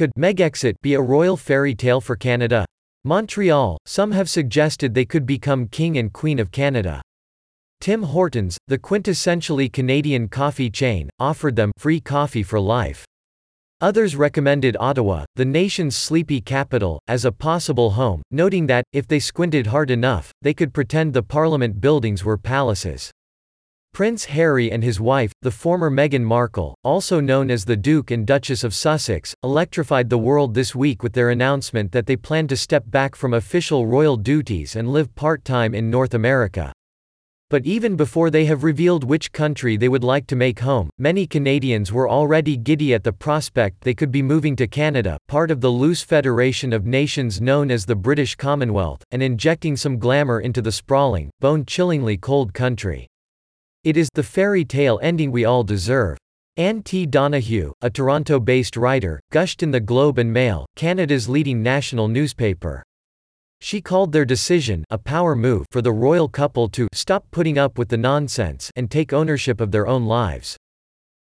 Could Megxit be a royal fairy tale for Canada? Montreal, some have suggested they could become King and Queen of Canada. Tim Hortons, the quintessentially Canadian coffee chain, offered them free coffee for life. Others recommended Ottawa, the nation's sleepy capital, as a possible home, noting that, if they squinted hard enough, they could pretend the parliament buildings were palaces. Prince Harry and his wife, the former Meghan Markle, also known as the Duke and Duchess of Sussex, electrified the world this week with their announcement that they plan to step back from official royal duties and live part-time in North America. But even before they have revealed which country they would like to make home, many Canadians were already giddy at the prospect they could be moving to Canada, part of the loose federation of nations known as the British Commonwealth, and injecting some glamour into the sprawling, bone-chillingly cold country. It is the fairy tale ending we all deserve. Anne T. Donahue, a Toronto-based writer, gushed in the Globe and Mail, Canada's leading national newspaper. She called their decision a power move for the royal couple to stop putting up with the nonsense and take ownership of their own lives.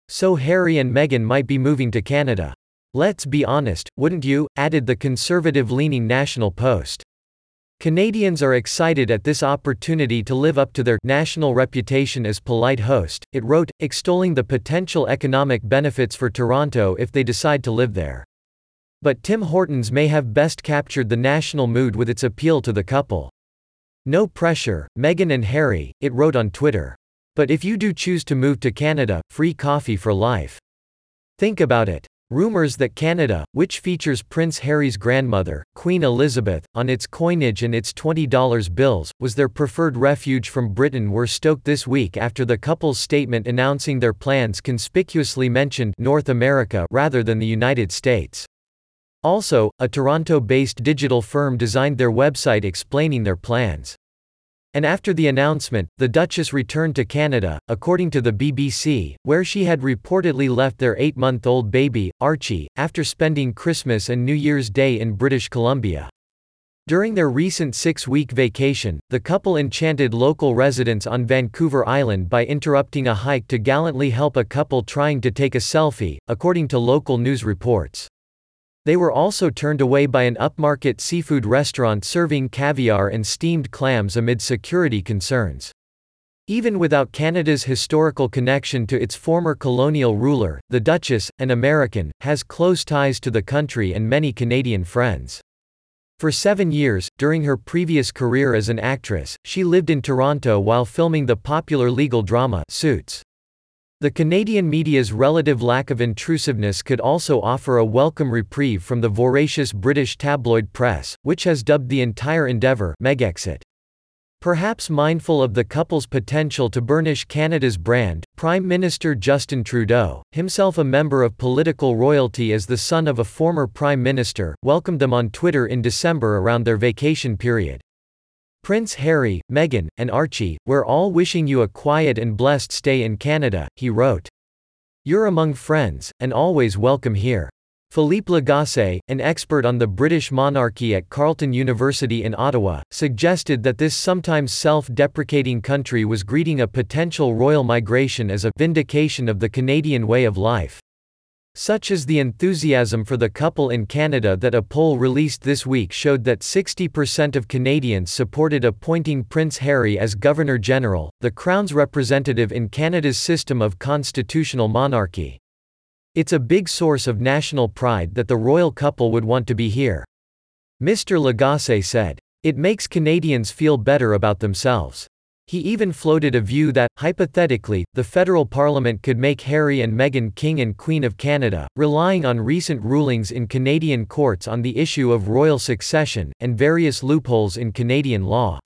So Harry and Meghan might be moving to Canada. Let's be honest, wouldn't you? added the conservative-leaning National Post. Canadians are excited at this opportunity to live up to their national reputation as polite host, it wrote, extolling the potential economic benefits for Toronto if they decide to live there. But Tim Hortons may have best captured the national mood with its appeal to the couple. No pressure, Meghan and Harry, it wrote on Twitter. But if you do choose to move to Canada, free coffee for life. Think about it. Rumors that Canada, which features Prince Harry's grandmother, Queen Elizabeth, on its coinage and its $20 bills, was their preferred refuge from Britain were stoked this week after the couple's statement announcing their plans conspicuously mentioned North America rather than the United States. Also, a Toronto-based digital firm designed their website explaining their plans. And after the announcement, the Duchess returned to Canada, according to the BBC, where she had reportedly left their eight-month-old baby, Archie, after spending Christmas and New Year's Day in British Columbia. During their recent six-week vacation, the couple enchanted local residents on Vancouver Island by interrupting a hike to gallantly help a couple trying to take a selfie, according to local news reports. They were also turned away by an upmarket seafood restaurant serving caviar and steamed clams amid security concerns. Even without Canada's historical connection to its former colonial ruler, the Duchess, an American, has close ties to the country and many Canadian friends. For seven years, during her previous career as an actress, she lived in Toronto while filming the popular legal drama Suits. The Canadian media's relative lack of intrusiveness could also offer a welcome reprieve from the voracious British tabloid press, which has dubbed the entire endeavour Megxit. Perhaps mindful of the couple's potential to burnish Canada's brand, Prime Minister Justin Trudeau, himself a member of political royalty as the son of a former Prime Minister, welcomed them on Twitter in December around their vacation period. Prince Harry, Meghan, and Archie, we're all wishing you a quiet and blessed stay in Canada, he wrote. You're among friends, and always welcome here. Philippe Lagasse, an expert on the British monarchy at Carleton University in Ottawa, suggested that this sometimes self-deprecating country was greeting a potential royal migration as a vindication of the Canadian way of life. Such is the enthusiasm for the couple in Canada that a poll released this week showed that 60% of Canadians supported appointing Prince Harry as Governor General, the Crown's representative in Canada's system of constitutional monarchy. It's a big source of national pride that the royal couple would want to be here. Mr. Lagasse said. It makes Canadians feel better about themselves. He even floated a view that, hypothetically, the federal parliament could make Harry and Meghan King and Queen of Canada, relying on recent rulings in Canadian courts on the issue of royal succession, and various loopholes in Canadian law.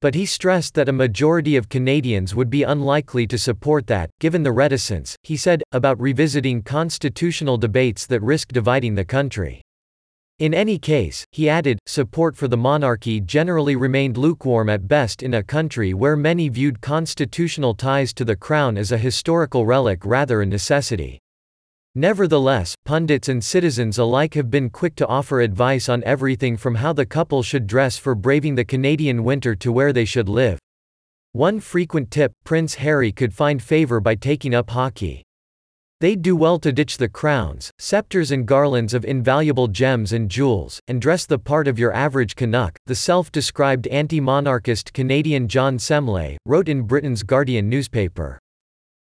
But he stressed that a majority of Canadians would be unlikely to support that, given the reticence, he said, about revisiting constitutional debates that risk dividing the country. In any case, he added, support for the monarchy generally remained lukewarm at best in a country where many viewed constitutional ties to the crown as a historical relic rather a necessity. Nevertheless, pundits and citizens alike have been quick to offer advice on everything from how the couple should dress for braving the Canadian winter to where they should live. One frequent tip Prince Harry could find favor by taking up hockey. They'd do well to ditch the crowns, scepters and garlands of invaluable gems and jewels, and dress the part of your average Canuck, the self-described anti-monarchist Canadian John Semley, wrote in Britain's Guardian newspaper.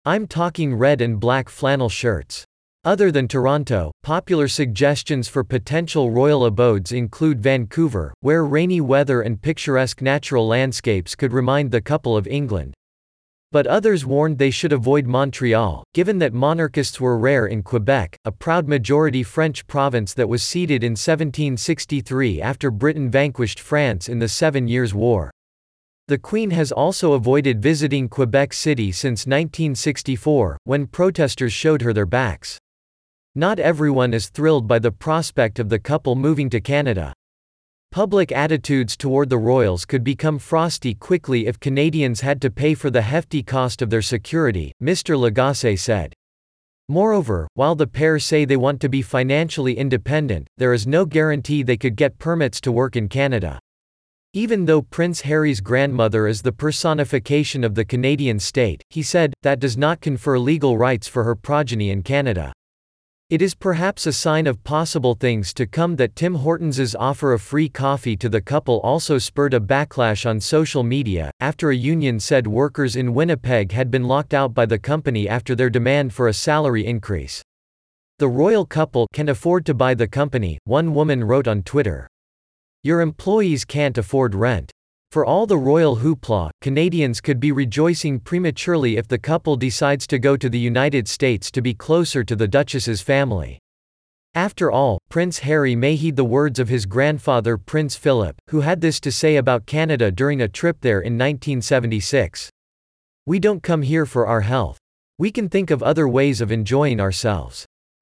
I'm talking red and black flannel shirts. Other than Toronto, popular suggestions for potential royal abodes include Vancouver, where rainy weather and picturesque natural landscapes could remind the couple of England. But others warned they should avoid Montreal, given that monarchists were rare in Quebec, a proud majority French province that was ceded in 1763 after Britain vanquished France in the Seven Years' War. The Queen has also avoided visiting Quebec City since 1964, when protesters showed her their backs. Not everyone is thrilled by the prospect of the couple moving to Canada. Public attitudes toward the royals could become frosty quickly if Canadians had to pay for the hefty cost of their security, Mr. Lagasse said. Moreover, while the pair say they want to be financially independent, there is no guarantee they could get permits to work in Canada. Even though Prince Harry's grandmother is the personification of the Canadian state, he said, that does not confer legal rights for her progeny in Canada. It is perhaps a sign of possible things to come that Tim Hortons's offer of free coffee to the couple also spurred a backlash on social media, after a union said workers in Winnipeg had been locked out by the company after their demand for a salary increase. The royal couple can afford to buy the company, one woman wrote on Twitter. Your employees can't afford rent. For all the royal hoopla, Canadians could be rejoicing prematurely if the couple decides to go to the United States to be closer to the Duchess's family. After all, Prince Harry may heed the words of his grandfather Prince Philip, who had this to say about Canada during a trip there in 1976. We don't come here for our health. We can think of other ways of enjoying ourselves.